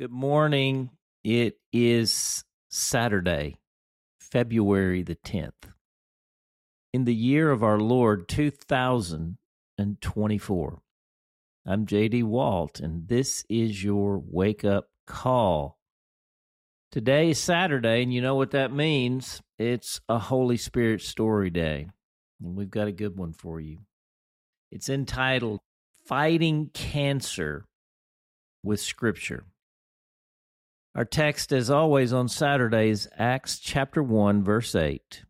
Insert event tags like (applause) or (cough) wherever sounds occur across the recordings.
Good morning. It is Saturday, February the 10th. In the year of our Lord 2024. I'm JD Walt, and this is your wake up call. Today is Saturday, and you know what that means. It's a Holy Spirit story day, and we've got a good one for you. It's entitled Fighting Cancer with Scripture. Our text, as always, on Saturdays, Acts chapter 1, verse 8.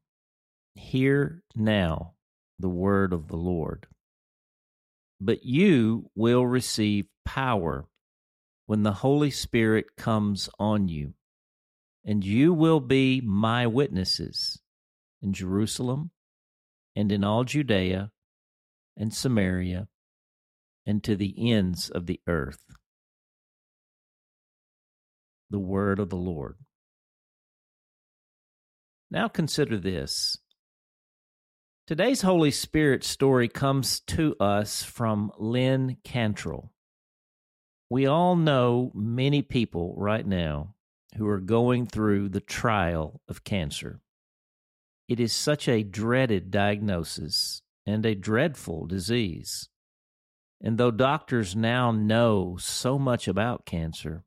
Hear now the word of the Lord. But you will receive power when the Holy Spirit comes on you, and you will be my witnesses in Jerusalem and in all Judea and Samaria and to the ends of the earth the word of the Lord. Now consider this. Today's Holy Spirit story comes to us from Lynn Cantrell. We all know many people right now who are going through the trial of cancer. It is such a dreaded diagnosis and a dreadful disease. And though doctors now know so much about cancer,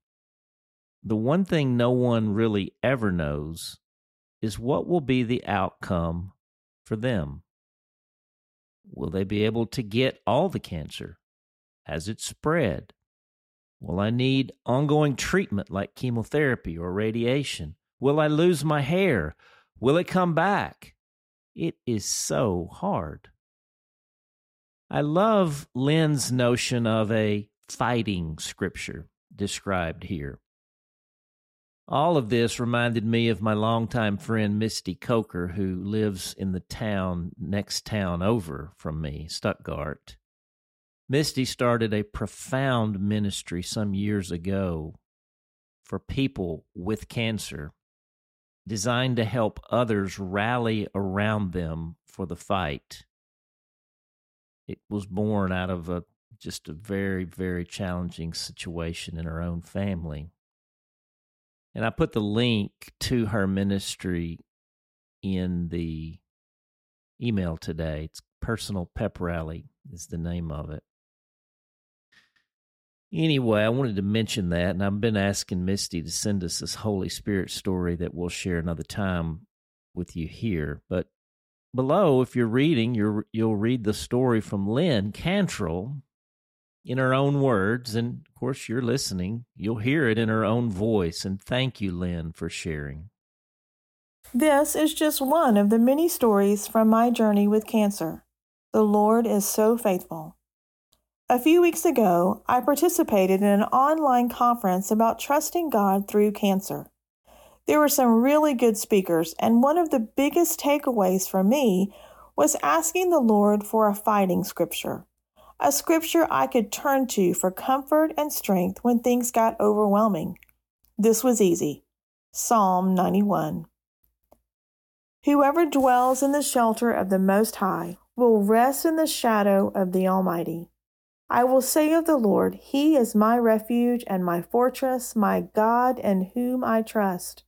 the one thing no one really ever knows is what will be the outcome for them. Will they be able to get all the cancer? Has it spread? Will I need ongoing treatment like chemotherapy or radiation? Will I lose my hair? Will it come back? It is so hard. I love Lynn's notion of a fighting scripture described here. All of this reminded me of my longtime friend Misty Coker, who lives in the town next town over from me, Stuttgart. Misty started a profound ministry some years ago for people with cancer, designed to help others rally around them for the fight. It was born out of a just a very, very challenging situation in her own family. And I put the link to her ministry in the email today. It's Personal Pep Rally is the name of it. Anyway, I wanted to mention that, and I've been asking Misty to send us this Holy Spirit story that we'll share another time with you here. But below, if you're reading, you will read the story from Lynn Cantrell in her own words. And of course, you're listening. You'll hear it in her own voice. And thank you, Lynn, for sharing. This is just one of the many stories from my journey with cancer. The Lord is so faithful. A few weeks ago, I participated in an online conference about trusting God through cancer. There were some really good speakers, and one of the biggest takeaways for me was asking the Lord for a fighting scripture a scripture I could turn to for comfort and strength when things got overwhelming. This was easy Psalm 91. Whoever dwells in the shelter of the Most High will rest in the shadow of the Almighty. I will say of the Lord, He is my refuge and my fortress, my God in whom I trust.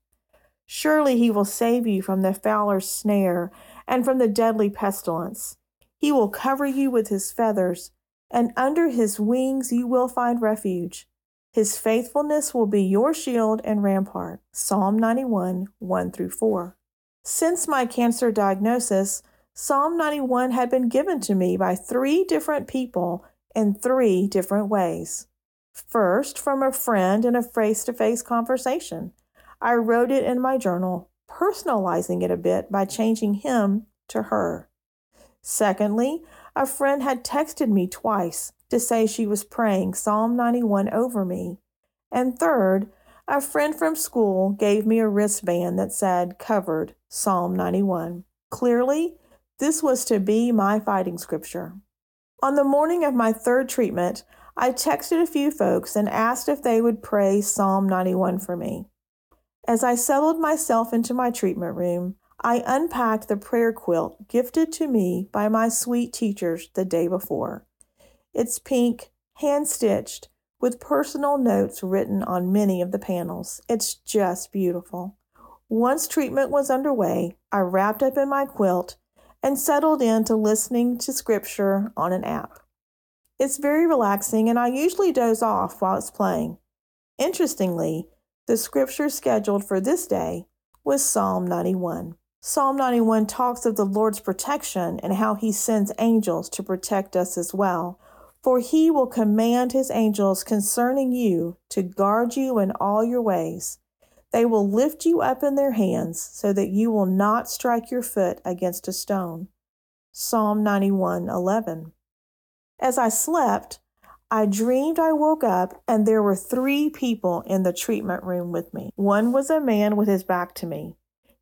Surely He will save you from the fowler's snare and from the deadly pestilence. He will cover you with His feathers and under his wings you will find refuge. His faithfulness will be your shield and rampart. Psalm 91, 1 through 4. Since my cancer diagnosis, Psalm 91 had been given to me by three different people in three different ways. First, from a friend in a face to face conversation. I wrote it in my journal, personalizing it a bit by changing him to her. Secondly, a friend had texted me twice to say she was praying Psalm 91 over me. And third, a friend from school gave me a wristband that said covered Psalm 91. Clearly, this was to be my fighting scripture. On the morning of my third treatment, I texted a few folks and asked if they would pray Psalm 91 for me. As I settled myself into my treatment room, I unpacked the prayer quilt gifted to me by my sweet teachers the day before. It's pink, hand stitched, with personal notes written on many of the panels. It's just beautiful. Once treatment was underway, I wrapped up in my quilt and settled into listening to scripture on an app. It's very relaxing, and I usually doze off while it's playing. Interestingly, the scripture scheduled for this day was Psalm 91. Psalm 91 talks of the Lord's protection and how he sends angels to protect us as well. For he will command his angels concerning you to guard you in all your ways. They will lift you up in their hands so that you will not strike your foot against a stone. Psalm 91:11. As I slept, I dreamed I woke up and there were three people in the treatment room with me. One was a man with his back to me.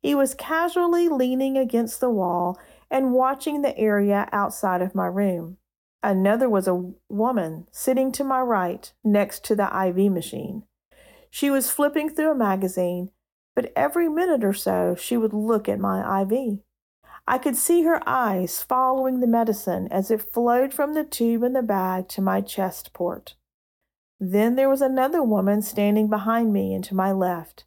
He was casually leaning against the wall and watching the area outside of my room. Another was a woman sitting to my right next to the IV machine. She was flipping through a magazine, but every minute or so she would look at my IV. I could see her eyes following the medicine as it flowed from the tube in the bag to my chest port. Then there was another woman standing behind me and to my left.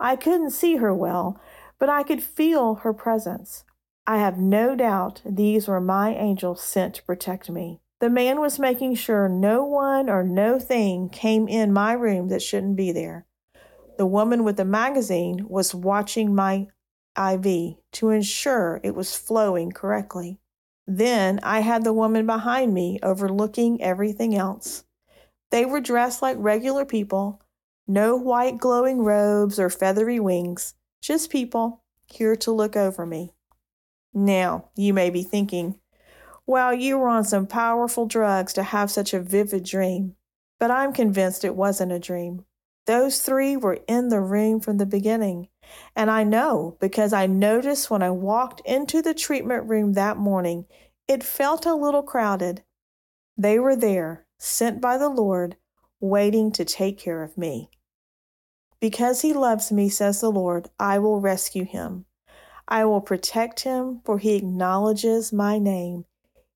I couldn't see her well, but I could feel her presence. I have no doubt these were my angels sent to protect me. The man was making sure no one or no thing came in my room that shouldn't be there. The woman with the magazine was watching my IV to ensure it was flowing correctly. Then I had the woman behind me overlooking everything else. They were dressed like regular people, no white glowing robes or feathery wings, just people here to look over me. Now, you may be thinking, well, you were on some powerful drugs to have such a vivid dream, but I'm convinced it wasn't a dream. Those three were in the room from the beginning, and I know because I noticed when I walked into the treatment room that morning, it felt a little crowded. They were there, sent by the Lord, waiting to take care of me. Because he loves me, says the Lord, I will rescue him. I will protect him, for he acknowledges my name.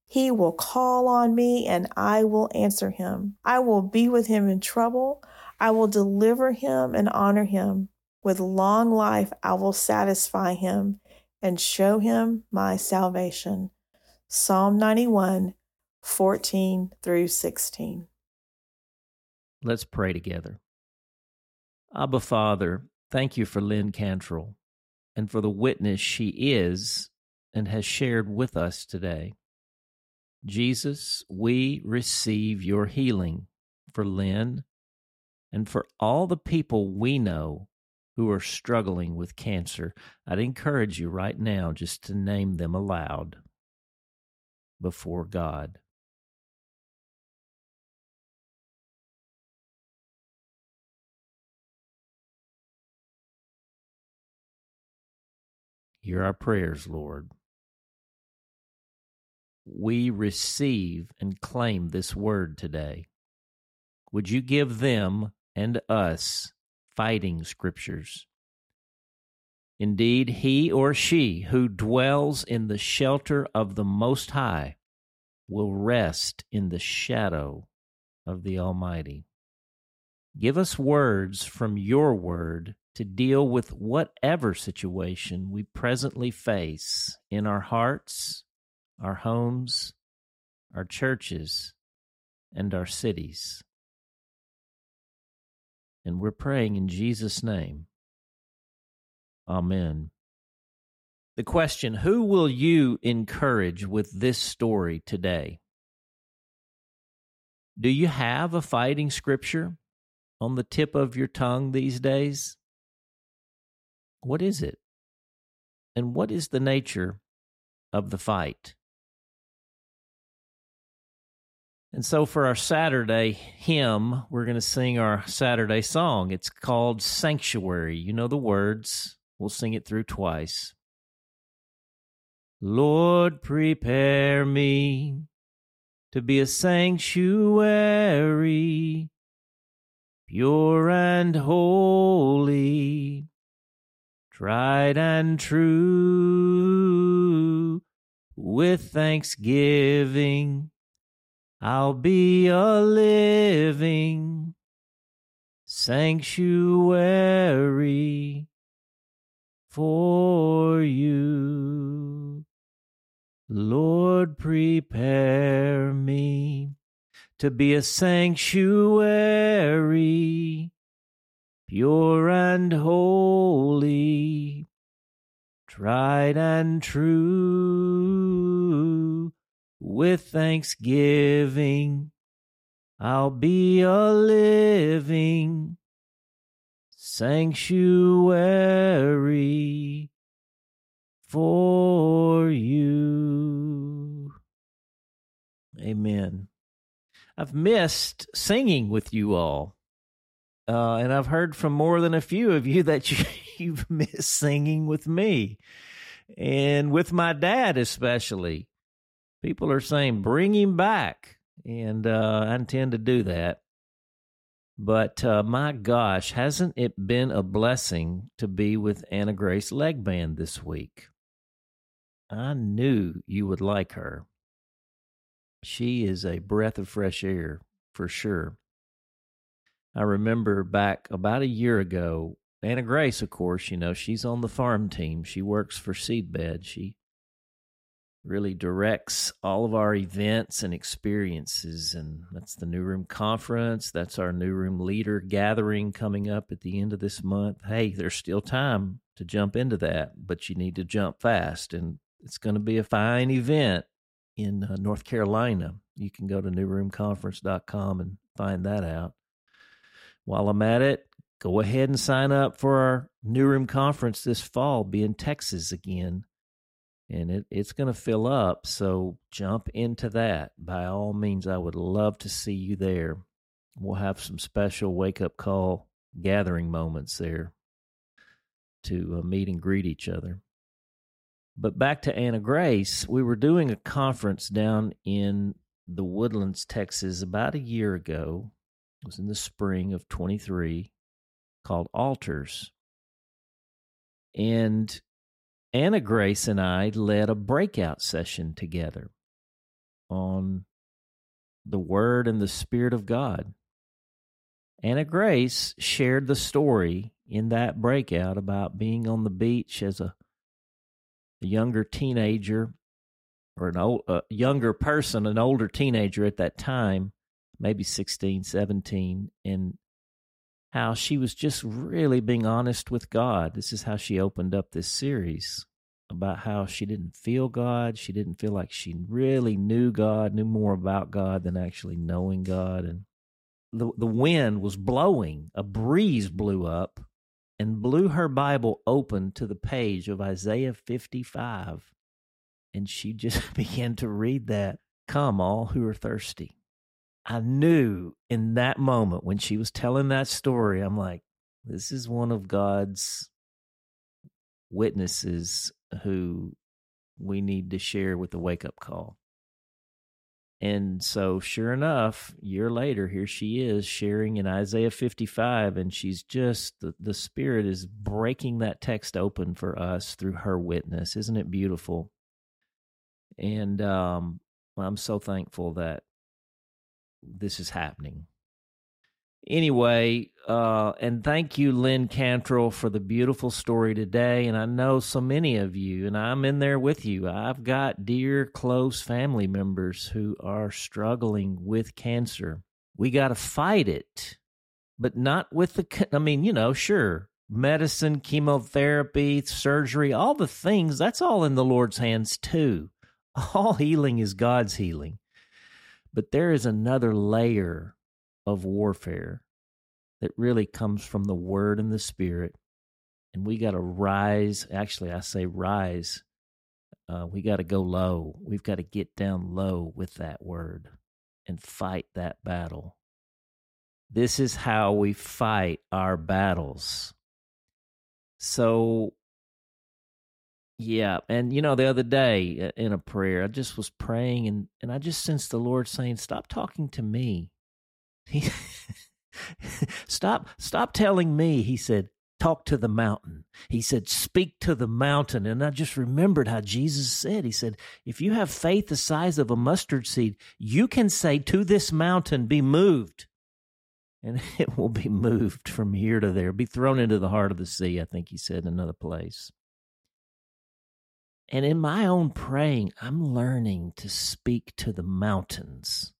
He will call on me, and I will answer him. I will be with him in trouble. I will deliver him and honor him. With long life, I will satisfy him and show him my salvation. Psalm 91, 14 through 16. Let's pray together. Abba, Father, thank you for Lynn Cantrell and for the witness she is and has shared with us today. Jesus, we receive your healing for Lynn and for all the people we know who are struggling with cancer, I'd encourage you right now just to name them aloud before God. Hear our prayers, Lord. We receive and claim this word today. Would you give them and us fighting scriptures. Indeed, he or she who dwells in the shelter of the Most High will rest in the shadow of the Almighty. Give us words from your word to deal with whatever situation we presently face in our hearts, our homes, our churches, and our cities. And we're praying in Jesus' name. Amen. The question Who will you encourage with this story today? Do you have a fighting scripture on the tip of your tongue these days? What is it? And what is the nature of the fight? And so for our Saturday hymn, we're going to sing our Saturday song. It's called Sanctuary. You know the words. We'll sing it through twice. Lord, prepare me to be a sanctuary, pure and holy, tried and true, with thanksgiving I'll be a living sanctuary for you. Lord, prepare me to be a sanctuary, pure and holy, tried and true. With thanksgiving, I'll be a living sanctuary for you. Amen. I've missed singing with you all. Uh, and I've heard from more than a few of you (laughs) that you, you've missed singing with me and with my dad, especially. People are saying, bring him back. And uh, I intend to do that. But uh, my gosh, hasn't it been a blessing to be with Anna Grace Leg Band this week? I knew you would like her. She is a breath of fresh air for sure. I remember back about a year ago, Anna Grace, of course, you know, she's on the farm team. She works for Seedbed. She really directs all of our events and experiences. And that's the New Room Conference. That's our New Room Leader Gathering coming up at the end of this month. Hey, there's still time to jump into that, but you need to jump fast. And it's going to be a fine event in uh, North Carolina. You can go to newroomconference.com and find that out. While I'm at it, go ahead and sign up for our New Room Conference this fall. Be in Texas again and it, it's going to fill up. So jump into that. By all means, I would love to see you there. We'll have some special wake up call gathering moments there to uh, meet and greet each other. But back to Anna Grace, we were doing a conference down in the Woodlands, Texas, about a year ago. Was in the spring of 23 called Altars. And Anna Grace and I led a breakout session together on the Word and the Spirit of God. Anna Grace shared the story in that breakout about being on the beach as a, a younger teenager or an old, a younger person, an older teenager at that time, maybe 16, 17, and how she was just really being honest with God. This is how she opened up this series about how she didn't feel God. She didn't feel like she really knew God, knew more about God than actually knowing God. And the, the wind was blowing, a breeze blew up and blew her Bible open to the page of Isaiah 55. And she just (laughs) began to read that Come, all who are thirsty. I knew in that moment when she was telling that story, I'm like, this is one of God's witnesses who we need to share with the wake up call. And so, sure enough, year later, here she is sharing in Isaiah 55, and she's just the, the Spirit is breaking that text open for us through her witness. Isn't it beautiful? And um, I'm so thankful that this is happening. Anyway, uh, and thank you, Lynn Cantrell, for the beautiful story today. And I know so many of you, and I'm in there with you. I've got dear, close family members who are struggling with cancer. We got to fight it, but not with the, I mean, you know, sure, medicine, chemotherapy, surgery, all the things, that's all in the Lord's hands too. (laughs) All healing is God's healing. But there is another layer of warfare that really comes from the Word and the Spirit. And we got to rise. Actually, I say rise. Uh, we got to go low. We've got to get down low with that Word and fight that battle. This is how we fight our battles. So yeah, and you know, the other day uh, in a prayer, I just was praying and and I just sensed the Lord saying, "Stop talking to me." (laughs) Stop stop telling me, he said, talk to the mountain. He said, speak to the mountain. And I just remembered how Jesus said, He said, if you have faith the size of a mustard seed, you can say to this mountain, be moved. and (laughs) it will be moved from here to there, be thrown into the heart of the sea, I think he said in another place. And in my own praying, I'm learning to speak to the mountains,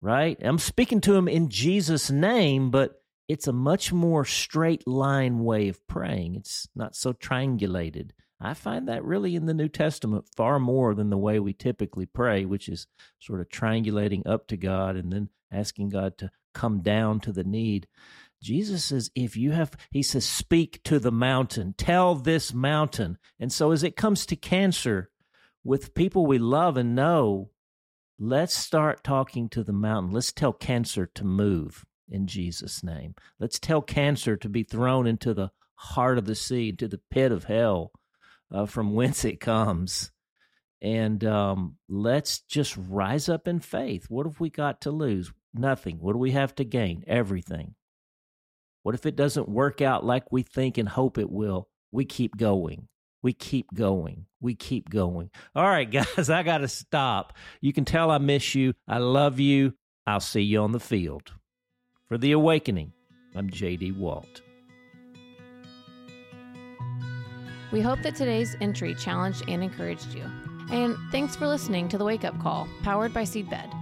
right? I'm speaking to them in Jesus' name, but it's a much more straight line way of praying. It's not so triangulated. I find that really in the New Testament far more than the way we typically pray, which is sort of triangulating up to God and then asking God to come down to the need. Jesus says, if you have, he says, speak to the mountain, tell this mountain. And so as it comes to cancer, with people we love and know, let's start talking to the mountain. Let's tell cancer to move in Jesus' name. Let's tell cancer to be thrown into the heart of the sea, into the pit of hell uh, from whence it comes. And um, let's just rise up in faith. What have we got to lose? Nothing. What do we have to gain? Everything. What if it doesn't work out like we think and hope it will? We keep going. We keep going. We keep going. All right, (laughs) guys, I got to stop. You can tell I miss you. I love you. I'll see you on the field. For The Awakening, I'm JD Walt. We hope that today's entry challenged and encouraged you. And thanks for listening to the Wake Up Call, powered by Seedbed.